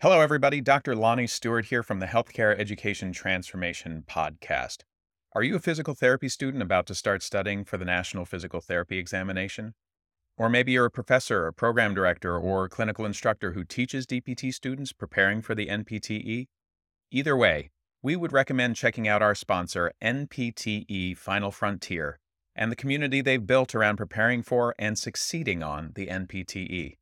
Hello, everybody. Dr. Lonnie Stewart here from the Healthcare Education Transformation Podcast. Are you a physical therapy student about to start studying for the National Physical Therapy Examination? Or maybe you're a professor, a program director, or a clinical instructor who teaches DPT students preparing for the NPTE? Either way, we would recommend checking out our sponsor, NPTE Final Frontier, and the community they've built around preparing for and succeeding on the NPTE.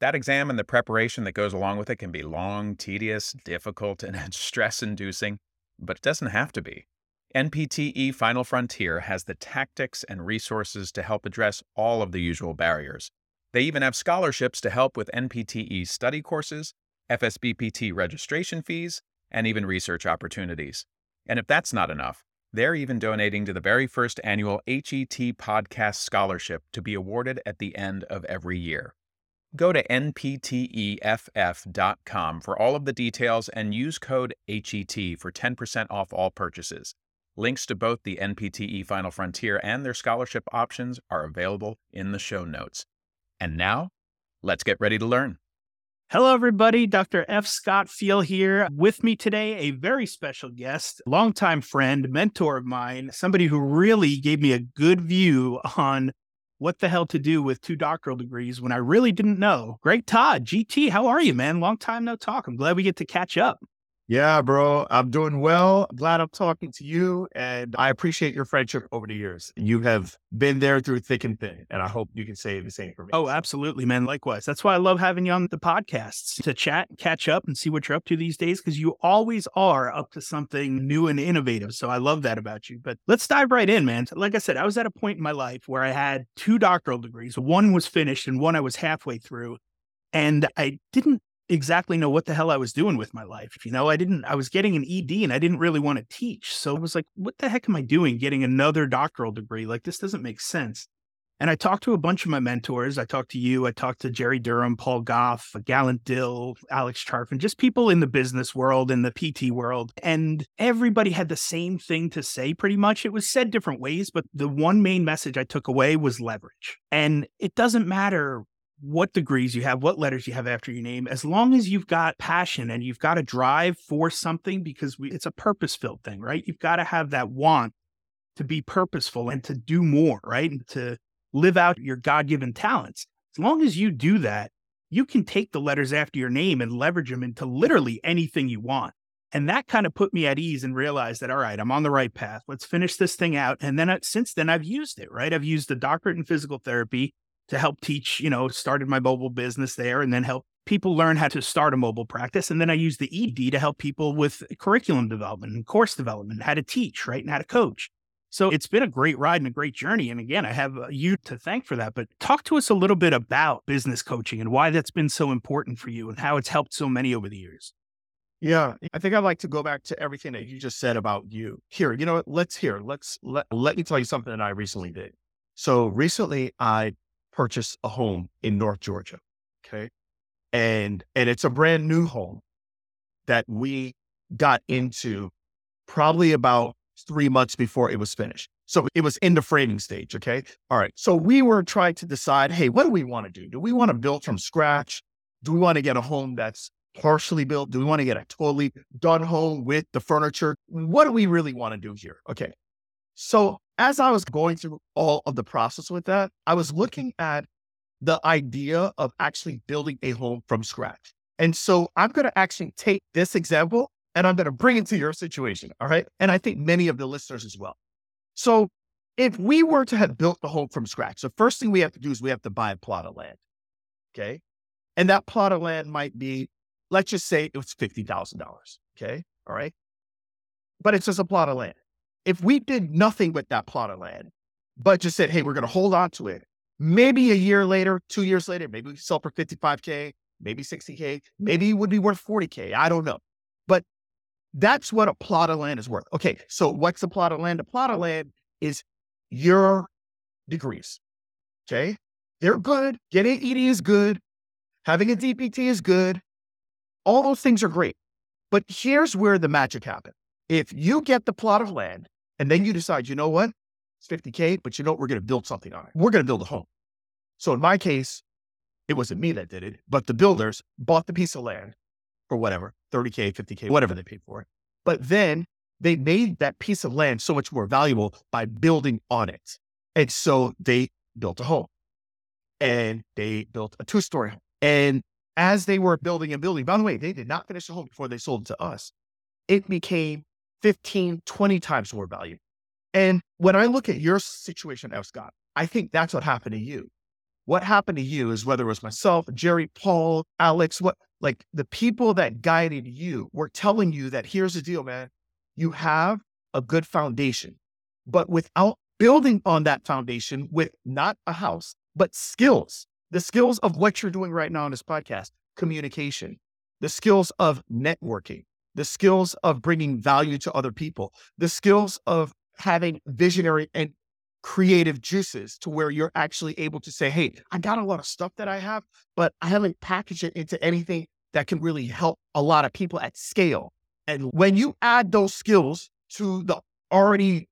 That exam and the preparation that goes along with it can be long, tedious, difficult, and stress inducing, but it doesn't have to be. NPTE Final Frontier has the tactics and resources to help address all of the usual barriers. They even have scholarships to help with NPTE study courses, FSBPT registration fees, and even research opportunities. And if that's not enough, they're even donating to the very first annual HET Podcast Scholarship to be awarded at the end of every year. Go to npteff.com for all of the details and use code HET for 10% off all purchases. Links to both the NPTE Final Frontier and their scholarship options are available in the show notes. And now, let's get ready to learn. Hello, everybody. Dr. F. Scott Feil here. With me today, a very special guest, longtime friend, mentor of mine, somebody who really gave me a good view on what the hell to do with two doctoral degrees when I really didn't know. Greg Todd, GT, how are you, man? Long time no talk. I'm glad we get to catch up. Yeah, bro. I'm doing well. Glad I'm talking to you. And I appreciate your friendship over the years. You have been there through thick and thin. And I hope you can say the same for me. Oh, absolutely, man. Likewise. That's why I love having you on the podcasts to chat, catch up, and see what you're up to these days, because you always are up to something new and innovative. So I love that about you. But let's dive right in, man. Like I said, I was at a point in my life where I had two doctoral degrees. One was finished and one I was halfway through. And I didn't exactly know what the hell I was doing with my life. You know, I didn't, I was getting an ED and I didn't really want to teach. So I was like, what the heck am I doing getting another doctoral degree? Like, this doesn't make sense. And I talked to a bunch of my mentors. I talked to you. I talked to Jerry Durham, Paul Gough, Gallant Dill, Alex Charfen, just people in the business world and the PT world. And everybody had the same thing to say pretty much. It was said different ways, but the one main message I took away was leverage. And it doesn't matter what degrees you have, what letters you have after your name, as long as you've got passion and you've got a drive for something, because we, it's a purpose filled thing, right? You've got to have that want to be purposeful and to do more, right? And to live out your God given talents. As long as you do that, you can take the letters after your name and leverage them into literally anything you want. And that kind of put me at ease and realized that, all right, I'm on the right path. Let's finish this thing out. And then uh, since then, I've used it, right? I've used the doctorate in physical therapy to help teach, you know, started my mobile business there and then help people learn how to start a mobile practice. And then I use the ED to help people with curriculum development and course development, how to teach, right? And how to coach. So it's been a great ride and a great journey. And again, I have uh, you to thank for that. But talk to us a little bit about business coaching and why that's been so important for you and how it's helped so many over the years. Yeah, I think I'd like to go back to everything that you just said about you. Here, you know what? Let's hear. Let's let let me tell you something that I recently did. So recently I purchase a home in North Georgia. Okay. And and it's a brand new home that we got into probably about three months before it was finished. So it was in the framing stage. Okay. All right. So we were trying to decide, hey, what do we want to do? Do we want to build from scratch? Do we want to get a home that's partially built? Do we want to get a totally done home with the furniture? What do we really want to do here? Okay. So as I was going through all of the process with that, I was looking at the idea of actually building a home from scratch. And so I'm going to actually take this example and I'm going to bring it to your situation. All right. And I think many of the listeners as well. So if we were to have built the home from scratch, the first thing we have to do is we have to buy a plot of land. Okay. And that plot of land might be, let's just say it was $50,000. Okay. All right. But it's just a plot of land if we did nothing with that plot of land, but just said, hey, we're going to hold on to it, maybe a year later, two years later, maybe we sell for 55K, maybe 60K, maybe it would be worth 40K. I don't know. But that's what a plot of land is worth. Okay. So what's a plot of land? A plot of land is your degrees. Okay. They're good. Getting ED is good. Having a DPT is good. All those things are great. But here's where the magic happens. If you get the plot of land and then you decide, you know what? It's 50K, but you know what? We're going to build something on it. We're going to build a home. So in my case, it wasn't me that did it, but the builders bought the piece of land or whatever, 30K, 50K, whatever they paid for it. But then they made that piece of land so much more valuable by building on it. And so they built a home and they built a two story home. And as they were building and building, by the way, they did not finish the home before they sold it to us. It became 15, 20 times more value. And when I look at your situation, F. Scott, I think that's what happened to you. What happened to you is whether it was myself, Jerry, Paul, Alex, what like the people that guided you were telling you that here's the deal, man. You have a good foundation, but without building on that foundation with not a house, but skills, the skills of what you're doing right now on this podcast, communication, the skills of networking, the skills of bringing value to other people, the skills of having visionary and creative juices to where you're actually able to say, Hey, I got a lot of stuff that I have, but I haven't packaged it into anything that can really help a lot of people at scale. And when you add those skills to the already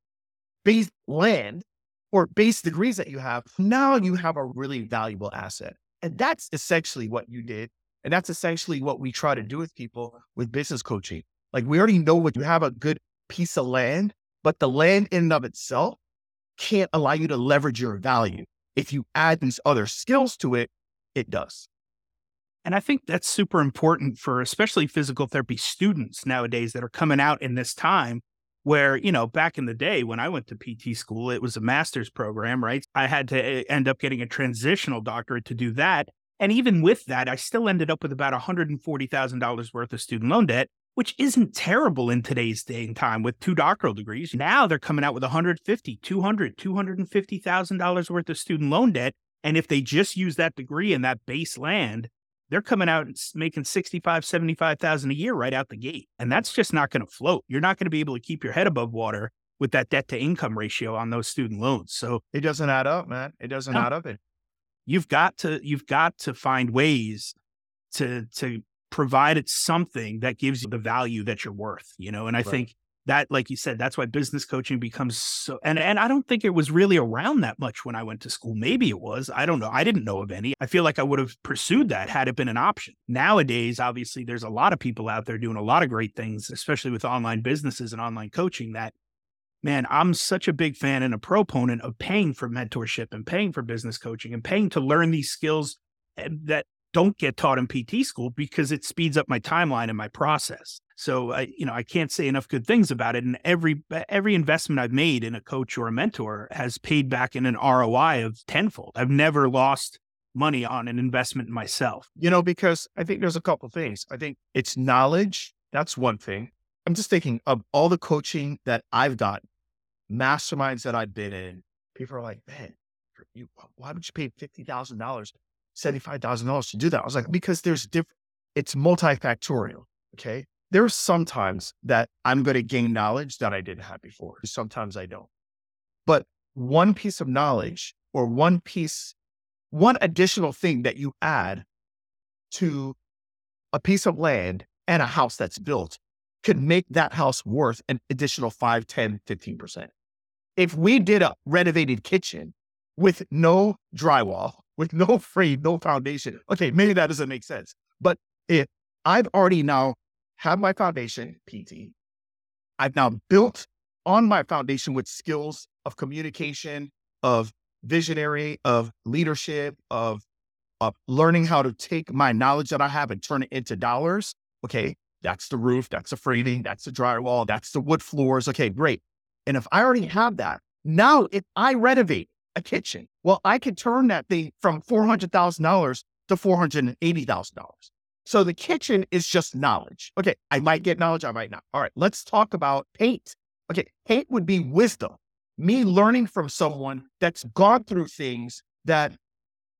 base land or base degrees that you have, now you have a really valuable asset. And that's essentially what you did. And that's essentially what we try to do with people with business coaching. Like we already know what you have a good piece of land, but the land in and of itself can't allow you to leverage your value. If you add these other skills to it, it does. And I think that's super important for especially physical therapy students nowadays that are coming out in this time where, you know, back in the day when I went to PT school, it was a master's program, right? I had to eh, end up getting a transitional doctorate to do that. And even with that, I still ended up with about $140,000 worth of student loan debt which isn't terrible in today's day and time with two doctoral degrees. Now they're coming out with 150, 200, 250,000 dollars worth of student loan debt, and if they just use that degree and that base land, they're coming out and making 65, 75,000 a year right out the gate. And that's just not going to float. You're not going to be able to keep your head above water with that debt to income ratio on those student loans. So it doesn't add up, man. It doesn't no. add up. It. You've got to you've got to find ways to to provided something that gives you the value that you're worth, you know? And I right. think that, like you said, that's why business coaching becomes so, and, and I don't think it was really around that much when I went to school. Maybe it was. I don't know. I didn't know of any. I feel like I would have pursued that had it been an option. Nowadays, obviously, there's a lot of people out there doing a lot of great things, especially with online businesses and online coaching that man, I'm such a big fan and a proponent of paying for mentorship and paying for business coaching and paying to learn these skills eh, that don't get taught in PT school because it speeds up my timeline and my process. So I, you know, I can't say enough good things about it. And every every investment I've made in a coach or a mentor has paid back in an ROI of tenfold. I've never lost money on an investment in myself. You know, because I think there's a couple things. I think it's knowledge. That's one thing. I'm just thinking of all the coaching that I've gotten, masterminds that I've been in. People are like, man, you, why would you pay fifty thousand dollars $75,000 to do that. I was like, because there's different, it's multifactorial. Okay. There are sometimes that I'm going to gain knowledge that I didn't have before. Sometimes I don't. But one piece of knowledge or one piece, one additional thing that you add to a piece of land and a house that's built could make that house worth an additional 5, 10, 15%. If we did a renovated kitchen with no drywall, with no frame, no foundation. Okay, maybe that doesn't make sense. But if I've already now have my foundation, PT, I've now built on my foundation with skills of communication, of visionary, of leadership, of, of learning how to take my knowledge that I have and turn it into dollars. Okay, that's the roof, that's the framing, that's the drywall, that's the wood floors. Okay, great. And if I already have that, now if I renovate a kitchen. Well, I could turn that thing from $400,000 to $480,000. So the kitchen is just knowledge. Okay, I might get knowledge, I might not. All right, let's talk about paint. Okay, paint would be wisdom. Me learning from someone that's gone through things that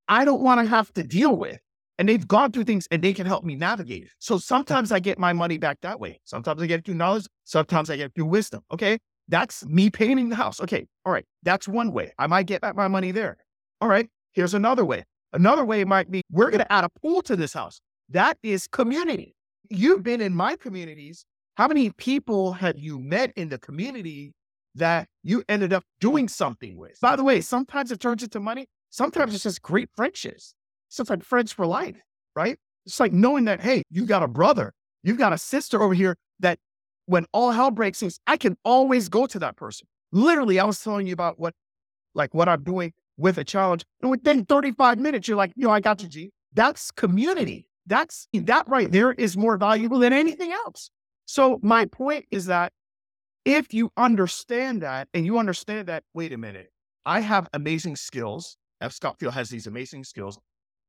I don't want to have to deal with. And they've gone through things and they can help me navigate. So sometimes I get my money back that way. Sometimes I get it through knowledge. Sometimes I get it through wisdom. Okay. That's me painting the house. Okay. All right. That's one way. I might get back my money there. All right. Here's another way. Another way might be we're going to add a pool to this house. That is community. You've been in my communities. How many people have you met in the community that you ended up doing something with? By the way, sometimes it turns into money. Sometimes it's just great friendships. Sometimes friends for life, right? It's like knowing that, hey, you got a brother You've got a sister over here that when all hell breaks loose, I can always go to that person. Literally, I was telling you about what, like what I'm doing with a challenge. And within 35 minutes, you're like, yo, I got you, G. That's community. That's that right there is more valuable than anything else. So my point is that if you understand that and you understand that, wait a minute, I have amazing skills. F. Scott Feil has these amazing skills.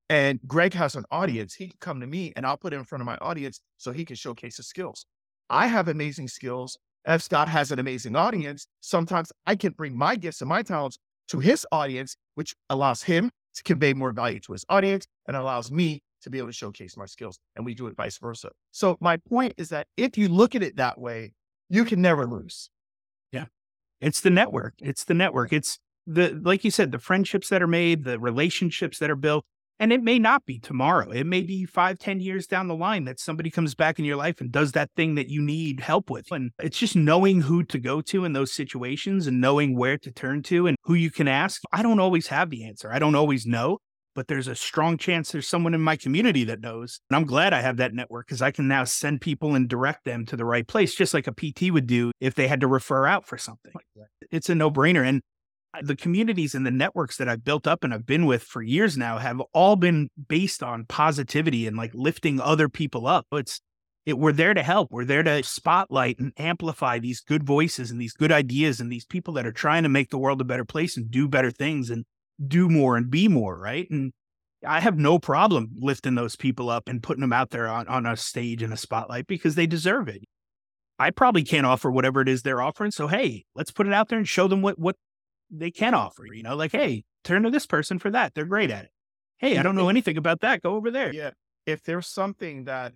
And Greg has an mm. audience. He can come to me and I'll put it in front of my audience so he can showcase his skills. I have amazing skills. F. Scott has an amazing audience. Sometimes I can bring my gifts and my talents to his audience, which allows him to convey more value to his audience and allows me to be able to showcase my skills. And we do it vice versa. So my point is that if you look at it that way, you can never lose. Yeah. It's the network. It's the network. It's the, like you said, the friendships that are made, the relationships that are built. And it may not be tomorrow. It may be five, ten years down the line that somebody comes back in your life and does that thing that you need help with. And it's just knowing who to go to in those situations and knowing where to turn to and who you can ask. I don't always have the answer. I don't always know, but there's a strong chance there's someone in my community that knows. And I'm glad I have that network because I can now send people and direct them to the right place, just like a PT would do if they had to refer out for something. It's a no brainer. And the communities and the networks that I've built up and I've been with for years now have all been based on positivity and like lifting other people up. It's it, we're there to help. We're there to spotlight and amplify these good voices and these good ideas and these people that are trying to make the world a better place and do better things and do more and be more, right? And I have no problem lifting those people up and putting them out there on, on a stage in a spotlight because they deserve it. I probably can't offer whatever it is they're offering. So hey, let's put it out there and show them what what they can offer, you know, like, hey, turn to this person for that. They're great at it. Hey, I don't know anything about that. Go over there. Yeah. If there's something that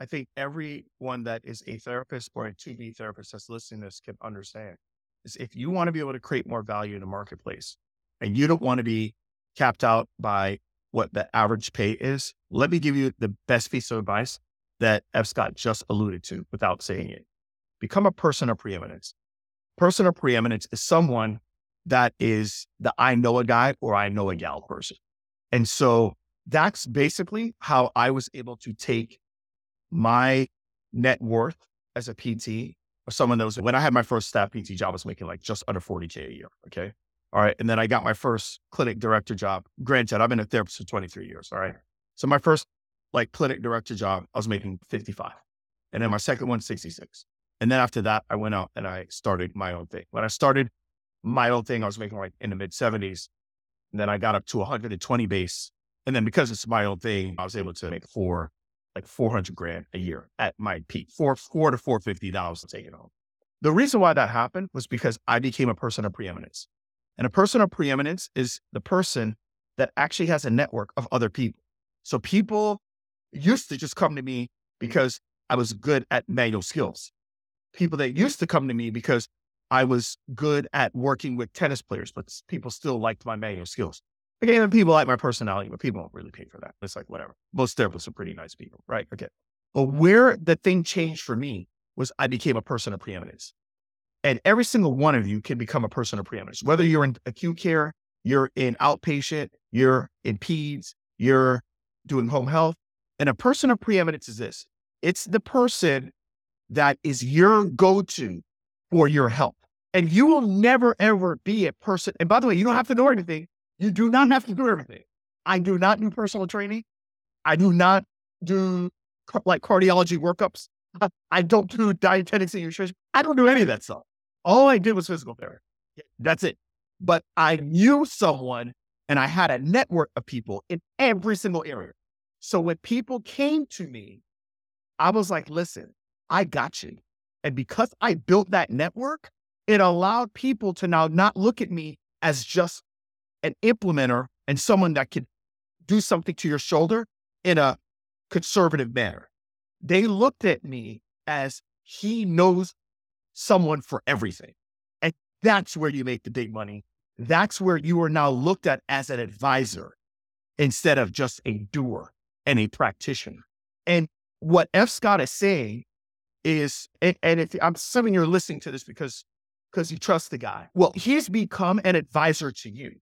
I think everyone that is a therapist or a 2B therapist that's listening to this can understand is if you want to be able to create more value in the marketplace and you don't want to be capped out by what the average pay is, let me give you the best piece of advice that F. Scott just alluded to without saying it. Become a person of preeminence. Person of preeminence is someone that is the I know a guy or I know a gal person. And so that's basically how I was able to take my net worth as a PT or someone that was when I had my first staff PT job, I was making like just under 40K a year. Okay. All right. And then I got my first clinic director job. Granted, I've been a therapist for 23 years. All right. So my first like clinic director job, I was making 55. And then my second one, 66. And then after that, I went out and I started my own thing. When I started my own thing, I was making like in the mid 70s. And then I got up to 120 base. And then because it's my own thing, I was able to make four, like 400 grand a year at my peak, four, four to 450 dollars taking home. The reason why that happened was because I became a person of preeminence. And a person of preeminence is the person that actually has a network of other people. So people used to just come to me because I was good at manual skills. People that used to come to me because I was good at working with tennis players, but people still liked my manual skills. Okay, and people like my personality, but people don't really pay for that. It's like whatever. Most therapists are pretty nice people, right? Okay. But where the thing changed for me was I became a person of preeminence. And every single one of you can become a person of preeminence, whether you're in acute care, you're in outpatient, you're in peds, you're doing home health. And a person of preeminence is this it's the person that is your go to for your help. And you will never, ever be a person. And by the way, you don't have to know everything. You do not have to do everything. I do not do personal training. I do not do like cardiology workups. I don't do dietetics and nutrition. I don't do any of that stuff. All I did was physical therapy. That's it. But I knew someone and I had a network of people in every single area. So when people came to me, I was like, listen, I got you. And because I built that network, it allowed people to now not look at me as just an implementer and someone that could do something to your shoulder in a conservative manner. They looked at me as he knows someone for everything. And that's where you make the big money. That's where you are now looked at as an advisor instead of just a doer and a practitioner. And what F. Scott is saying is, and, and if I'm assuming you're listening to this because because you trust the guy. Well, he's become an advisor to you.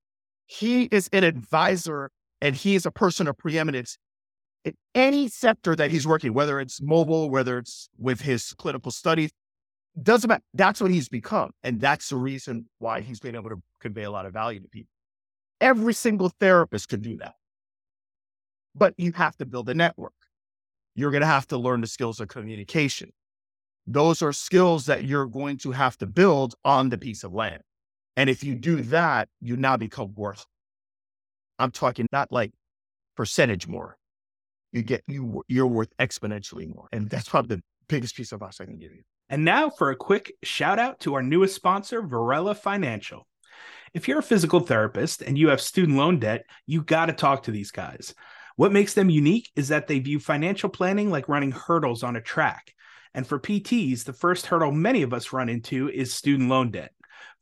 He is an advisor and he is a person of preeminence in any sector that he's working, whether it's mobile, whether it's with his clinical studies, doesn't matter. That's what he's become. And that's the reason why he's been able to convey a lot of value to people. Every single therapist can do that. But you have to build a network. You're going to have to learn the skills of communication. Those are skills that you're going to have to build on the piece of land. And if you do that, you now become worth. I'm talking not like percentage more. You get you you're worth exponentially more. And that's probably the biggest piece of advice I can give you. And now for a quick shout out to our newest sponsor, Varela Financial. If you're a physical therapist and you have student loan debt, you got to talk to these guys. What makes them unique is that they view financial planning like running hurdles on a track. And for PTs, the first hurdle many of us run into is student loan debt.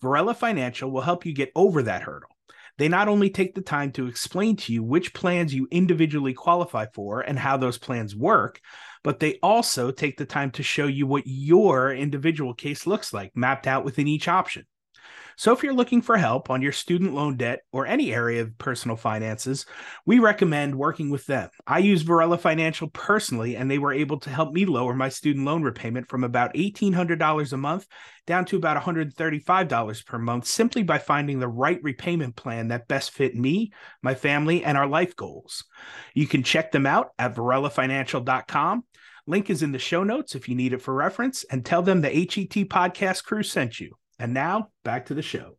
Varela Financial will help you get over that hurdle. They not only take the time to explain to you which plans you individually qualify for and how those plans work, but they also take the time to show you what your individual case looks like, mapped out within each option. So, if you're looking for help on your student loan debt or any area of personal finances, we recommend working with them. I use Varela Financial personally, and they were able to help me lower my student loan repayment from about $1,800 a month down to about $135 per month simply by finding the right repayment plan that best fit me, my family, and our life goals. You can check them out at varelafinancial.com. Link is in the show notes if you need it for reference, and tell them the HET podcast crew sent you. And now back to the show.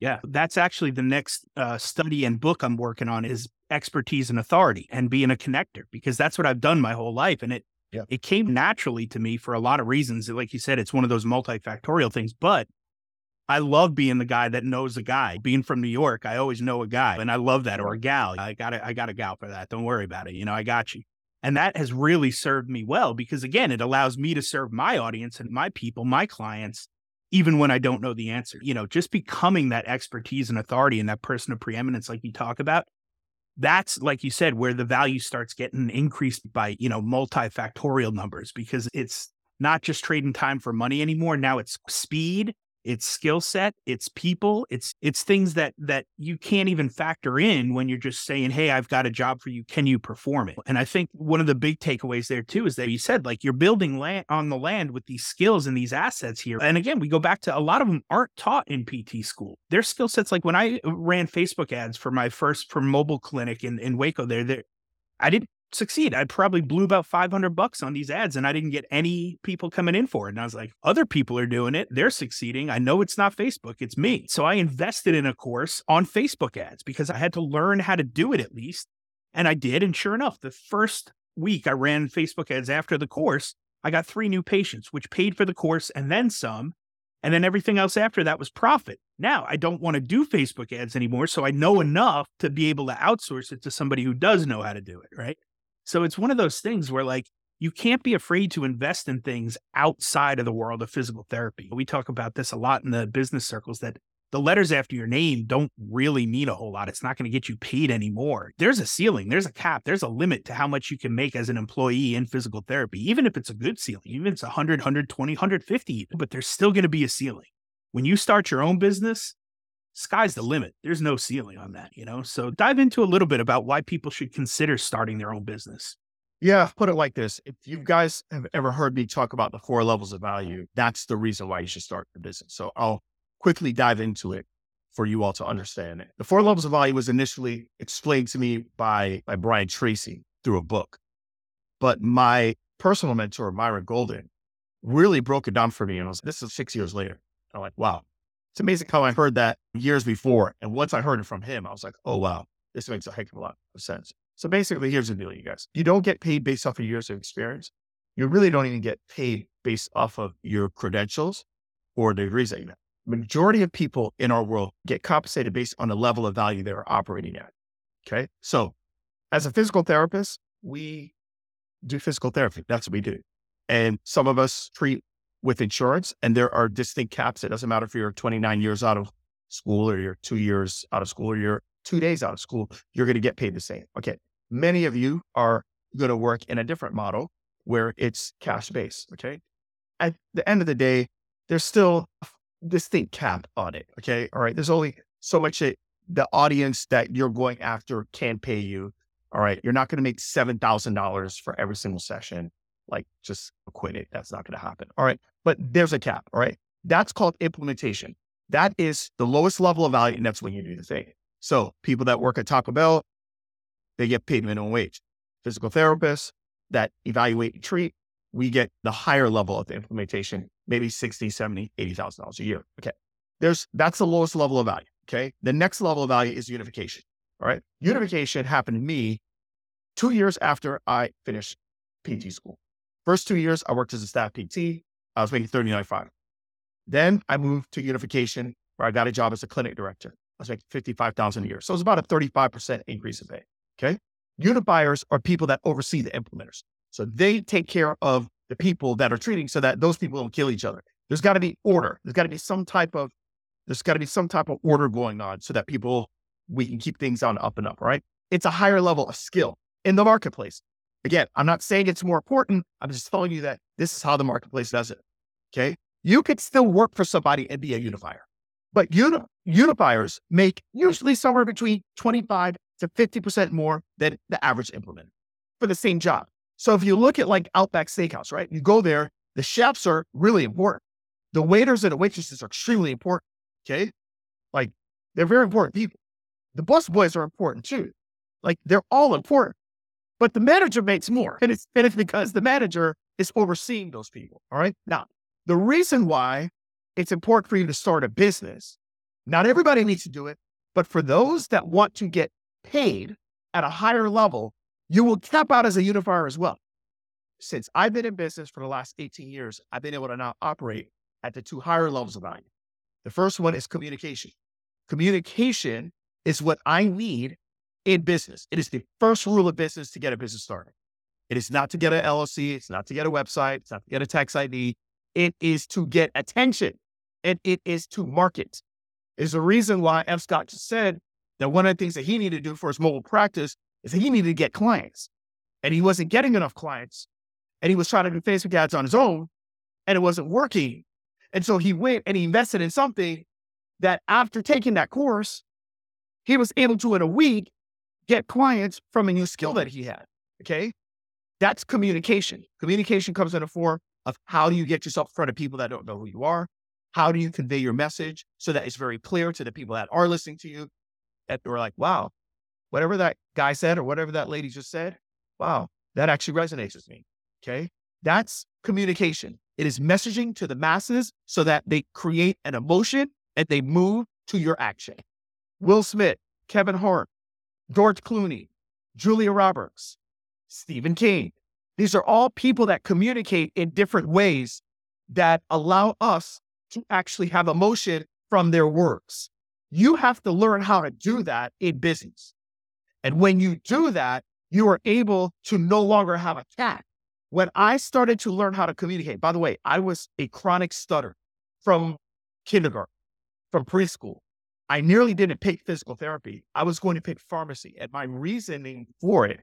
Yeah, that's actually the next uh, study and book I'm working on is expertise and authority and being a connector because that's what I've done my whole life. And it yeah. it came naturally to me for a lot of reasons. Like you said, it's one of those multifactorial things, but I love being the guy that knows a guy. Being from New York, I always know a guy, and I love that. Or a gal, I got a, I got a gal for that. Don't worry about it. You know, I got you. And that has really served me well because again, it allows me to serve my audience and my people, my clients even when I don't know the answer. You know, just becoming that expertise and authority and that person of preeminence, like you talk about, that's like you said, where the value starts getting increased by, you know, multifactorial numbers because it's not just trading time for money anymore. Now it's speed, it's skill set it's people it's it's things that that you can't even factor in when you're just saying hey i've got a job for you can you perform it? And i think one of the big takeaways there too is that you said like you're building land on the land with these skills and these assets here. And again we go back to a lot of them aren't taught in pt school. Their skill sets like when i ran facebook ads for my first for mobile clinic in, in waco there there I didn't succeed. I probably blew about 500 bucks on these ads and I didn't get any people coming in for it. And I was like, other people are doing it. They're succeeding. I know it's not Facebook, it's me. So I invested in a course on Facebook ads because I had to learn how to do it at least. And I did. And sure enough, the first week I ran Facebook ads after the course, I got three new patients, which paid for the course and then some. And then everything else after that was profit. Now I don't want to do Facebook ads anymore. So I know enough to be able to outsource it to somebody who does know how to do it. Right. So it's one of those things where like you can't be afraid to invest in things outside of the world of physical therapy. We talk about this a lot in the business circles that the letters after your name don't really mean a whole lot. It's not going to get you paid anymore. There's a ceiling, there's a cap, there's a limit to how much you can make as an employee in physical therapy, even if it's a good ceiling, even if it's 100, 120, 150, but there's still going to be a ceiling. When you start your own business, sky's the limit. There's no ceiling on that, you know? So dive into a little bit about why people should consider starting their own business. Yeah, put it like this. If you guys have ever heard me talk about the four levels of value, that's the reason why you should start your business. So I'll quickly dive into it for you all to understand it. The four levels of value was initially explained to me by, by Brian Tracy through a book. But my personal mentor, Myron Golden, really broke it down for me. And I was, this is six years later. I'm like, wow, it's amazing how I heard that mm-hmm. years before. And once I heard it from him, I was like, oh, wow, this makes a heck of a lot of sense. So basically, here's the deal, you guys. You don't get paid based off of years of experience. You really don't even get paid based off of your credentials or degrees that you have. Majority of people in our world get compensated based on the level of value they're operating at. Okay. So as a physical therapist, we do physical therapy. That's what we do. And some of us treat with insurance, and there are distinct caps. It doesn't matter if you're 29 years out of school or you're two years out of school or you're two days out of school, you're going to get paid the same. Okay. Many of you are going to work in a different model where it's cash based. Okay. At the end of the day, there's still a distinct cap on it. Okay. All right. There's only so much that the audience that you're going after can pay you. All right. You're not going to make $7,000 for every single session. Like just quit it. That's not going to happen. All right. But there's a cap. All right. That's called implementation. That is the lowest level of value. And that's when you do the thing. So people that work at Taco Bell, they get paid minimum wage. Physical therapists that evaluate and treat, we get the higher level of the implementation, maybe 60, 70, $80,000 a year. Okay. There's, that's the lowest level of value. Okay. The next level of value is unification. All right. Unification happened to me two years after I finished PT school. First two years, I worked as a staff PT. I was making 39.5. Then I moved to unification where I got a job as a clinic director. I was making 55,000 a year. So it was about a 35% increase in pay. Okay. Unifiers are people that oversee the implementers. So they take care of the people that are treating so that those people don't kill each other. There's got to be order. There's got to be some type of, there's got to be some type of order going on so that people, we can keep things on up and up, right? It's a higher level of skill in the marketplace. Again, I'm not saying it's more important. I'm just telling you that this is how the marketplace does it. Okay. You could still work for somebody and be a unifier, but uni- unifiers make usually somewhere between 25 to 50% more than the average implementer for the same job. So if you look at like Outback Steakhouse, right? You go there, the chefs are really important. The waiters and the waitresses are extremely important. Okay. Like they're very important people. The bus boys are important too. Like they're all important. But the manager makes more. And it's, and it's because the manager is overseeing those people. All right. Now, the reason why it's important for you to start a business, not everybody needs to do it, but for those that want to get paid at a higher level, you will cap out as a unifier as well. Since I've been in business for the last 18 years, I've been able to now operate at the two higher levels of value. The first one is communication. Communication is what I need in business. It is the first rule of business to get a business started. It is not to get an LLC. It's not to get a website. It's not to get a tax ID. It is to get attention and it is to market. Is the reason why F. Scott just said that one of the things that he needed to do for his mobile practice is that he needed to get clients and he wasn't getting enough clients and he was trying to do Facebook ads on his own and it wasn't working. And so he went and he invested in something that after taking that course, he was able to in a week get clients from a new skill that he had. Okay. That's communication. Communication comes in a form of how do you get yourself in front of people that don't know who you are? How do you convey your message so that it's very clear to the people that are listening to you that they're like, wow, whatever that guy said or whatever that lady just said, wow, that actually resonates with me. Okay. That's communication. It is messaging to the masses so that they create an emotion and they move to your action. Will Smith, Kevin Hart, George Clooney, Julia Roberts, Stephen King. These are all people that communicate in different ways that allow us to actually have emotion from their works. You have to learn how to do that in business. And when you do that, you are able to no longer have a cat. When I started to learn how to communicate, by the way, I was a chronic stutter from kindergarten, from preschool. I nearly didn't pick physical therapy. I was going to pick pharmacy. And my reasoning for it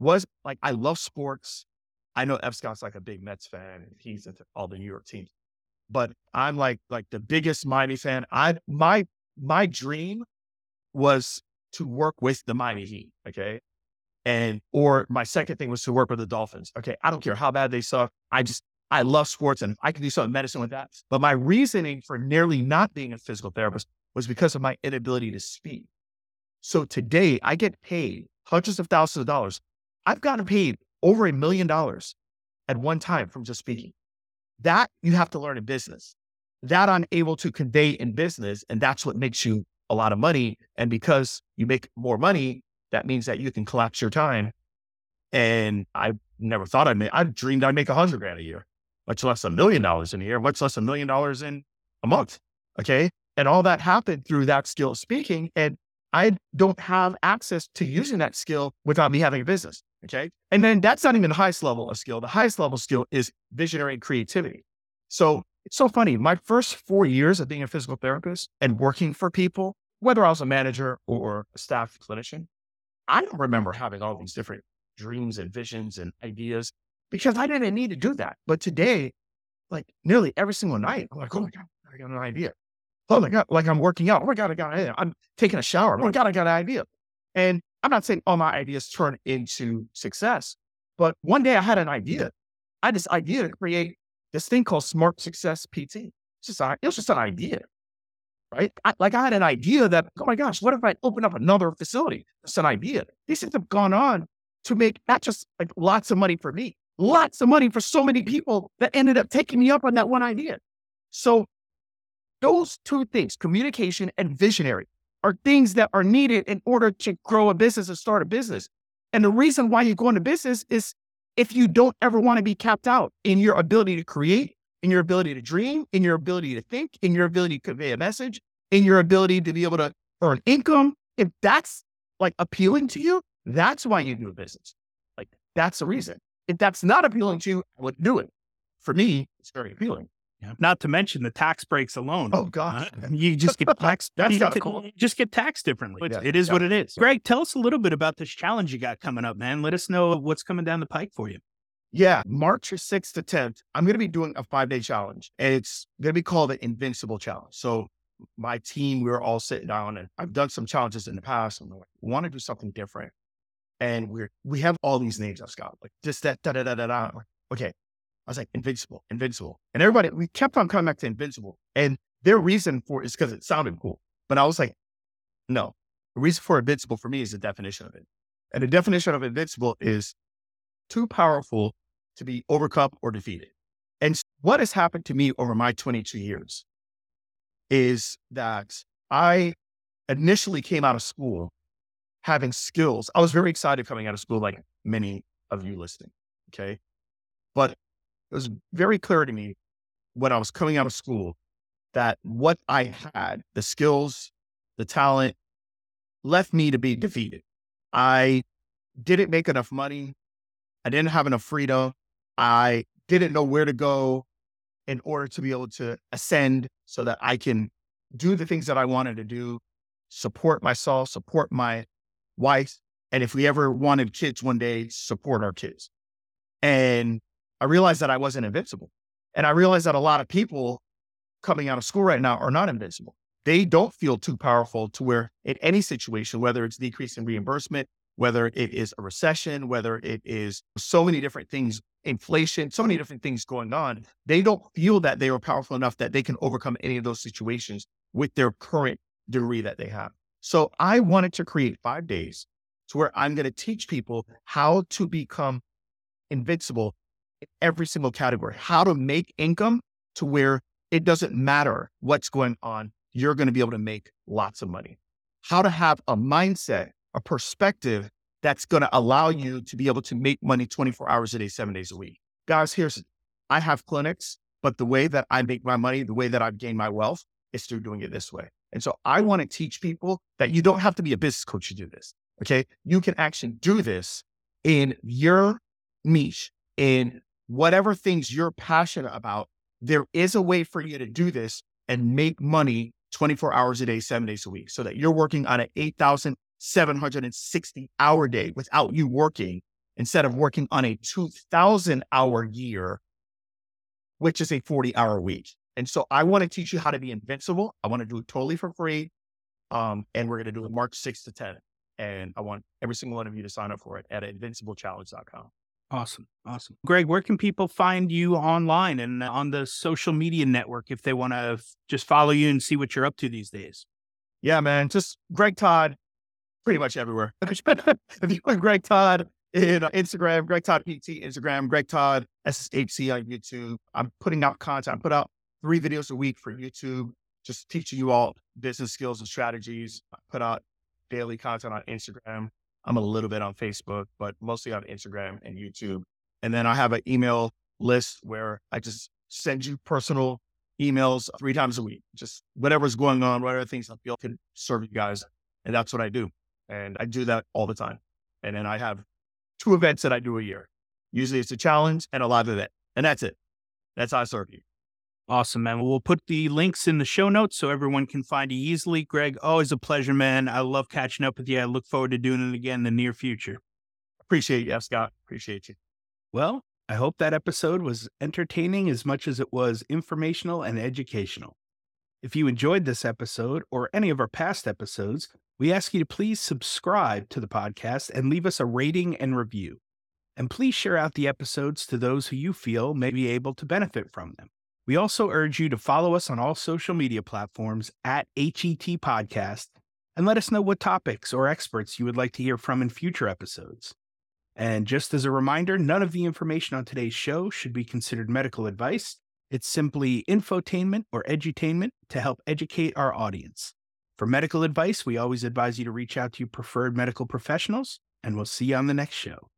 was like, I love sports. I know F. Scott's like a big Mets fan and he's into all the New York teams, but I'm like, like the biggest Miami fan. I, my, my dream was to work with the Miami Heat. Okay. And, or my second thing was to work with the Dolphins. Okay. I don't care how bad they suck. I just, I love sports and I can do some medicine with that. But my reasoning for nearly not being a physical therapist was because of my inability to speak. So today I get paid hundreds of thousands of dollars. I've gotten paid over a million dollars at one time from just speaking. That you have to learn in business. That I'm able to convey in business. And that's what makes you a lot of money. And because you make more money, that means that you can collapse your time. And I never thought I'd make, I dreamed I'd make a hundred grand a year, much less a million dollars in a year, much less a million dollars in a month. Okay. And all that happened through that skill of speaking. And I don't have access to using that skill without me having a business. Okay. And then that's not even the highest level of skill. The highest level skill is visionary and creativity. So it's so funny. My first four years of being a physical therapist and working for people, whether I was a manager or a staff clinician, I don't remember having all these different dreams and visions and ideas because I didn't need to do that. But today, like nearly every single night, I'm like, oh my God, I got an idea. Oh my God, like I'm working out. Oh my God, I got an idea. I'm taking a shower. Oh my God, I got an idea. And I'm not saying all my ideas turn into success, but one day I had an idea. I had this idea to create this thing called Smart Success PT. It's just, it was just an idea, right? I, like I had an idea that, oh my gosh, what if I open up another facility? It's an idea. These things have gone on to make not just like lots of money for me, lots of money for so many people that ended up taking me up on that one idea. So those two things, communication and visionary, are things that are needed in order to grow a business and start a business. And the reason why you go into business is if you don't ever want to be capped out in your ability to create, in your ability to dream, in your ability to think, in your ability to convey a message, in your ability to be able to earn income. If that's like appealing to you, that's why you do a business. Like that's the reason. If that's not appealing to you, I wouldn't do it. For me, it's very appealing. Yeah. Not to mention the tax breaks alone. Oh God, uh, you just get taxed. That's you cool. Just get taxed differently. Yeah, it is yeah. what it is. Greg, tell us a little bit about this challenge you got coming up, man. Let us know what's coming down the pike for you. Yeah, March 6th to 10th, I'm going to be doing a five day challenge. And it's going to be called the Invincible Challenge. So, my team, we are all sitting down and I've done some challenges in the past. And we're like, want to do something different. And we're, we have all these names I've got, like this, that, da, da, da, da, da. Okay. I was like, Invincible, Invincible. And everybody, we kept on coming back to Invincible. And their reason for it is because it sounded cool. But I was like, no, the reason for Invincible for me is the definition of it. And the definition of Invincible is too powerful to be overcome or defeated. And what has happened to me over my 22 years is that I initially came out of school having skills. I was very excited coming out of school, like many of you listening. Okay. But it was very clear to me when I was coming out of school that what I had, the skills, the talent, left me to be defeated. I didn't make enough money. I didn't have enough freedom. I didn't know where to go in order to be able to ascend so that I can do the things that I wanted to do, support myself, support my wife. And if we ever wanted kids one day, support our kids. And I realized that I wasn't invincible. And I realized that a lot of people coming out of school right now are not invincible. They don't feel too powerful to where in any situation, whether it's decrease in reimbursement, whether it is a recession, whether it is so many different things, inflation, so many different things going on, they don't feel that they are powerful enough that they can overcome any of those situations with their current degree that they have. So I wanted to create five days to where I'm going to teach people how to become invincible in every single category, how to make income to where it doesn't matter what's going on. You're going to be able to make lots of money. How to have a mindset a perspective that's going to allow you to be able to make money 24 hours a day, seven days a week. Guys, here's I have clinics, but the way that I make my money, the way that I've gained my wealth is through doing it this way. And so I want to teach people that you don't have to be a business coach to do this. Okay. You can actually do this in your niche, in whatever things you're passionate about. There is a way for you to do this and make money 24 hours a day, seven days a week, so that you're working on an 8,760 hour day without you working instead of working on a 2000 hour year, which is a 40 hour week. And so I want to teach you how to be invincible. I want to do it totally for free. Um, and we're going to do it March 6th to 10. And I want every single one of you to sign up for it at invinciblechallenge.com. Awesome. Awesome. Greg, where can people find you online and on the social media network if they want to f- just follow you and see what you're up to these days? Yeah, man. Just Greg Todd, pretty much everywhere. if you want Greg Todd in Instagram, Greg Todd PT, Instagram, Greg Todd SSHC on YouTube. I'm putting out content. I put out three videos a week for YouTube, just teaching you all business skills and strategies. I put out daily content on Instagram. I'm a little bit on Facebook, but mostly on Instagram and YouTube. And then I have an email list where I just send you personal emails three times a week, just whatever's going on, whatever things I feel can serve you guys. And that's what I do. And I do that all the time. And then I have two events that I do a year. Usually it's a challenge and a live event. And that's it. That's how I serve you. Awesome, man. We'll put the links in the show notes so everyone can find you easily. Greg, always a pleasure, man. I love catching up with you. I look forward to doing it again in the near future. Appreciate you. Scott. Appreciate you. Well, I hope that episode was entertaining as much as it was informational and educational. If you enjoyed this episode or any of our past episodes, we ask you to please subscribe to the podcast and leave us a rating and review. And please share out the episodes to those who you feel may be able to benefit from them. We also urge you to follow us on all social media platforms at HET Podcast and let us know what topics or experts you would like to hear from in future episodes. And just as a reminder, none of the information on today's show should be considered medical advice. It's simply infotainment or edutainment to help educate our audience. For medical advice, we always advise you to reach out to your preferred medical professionals, and we'll see you on the next show.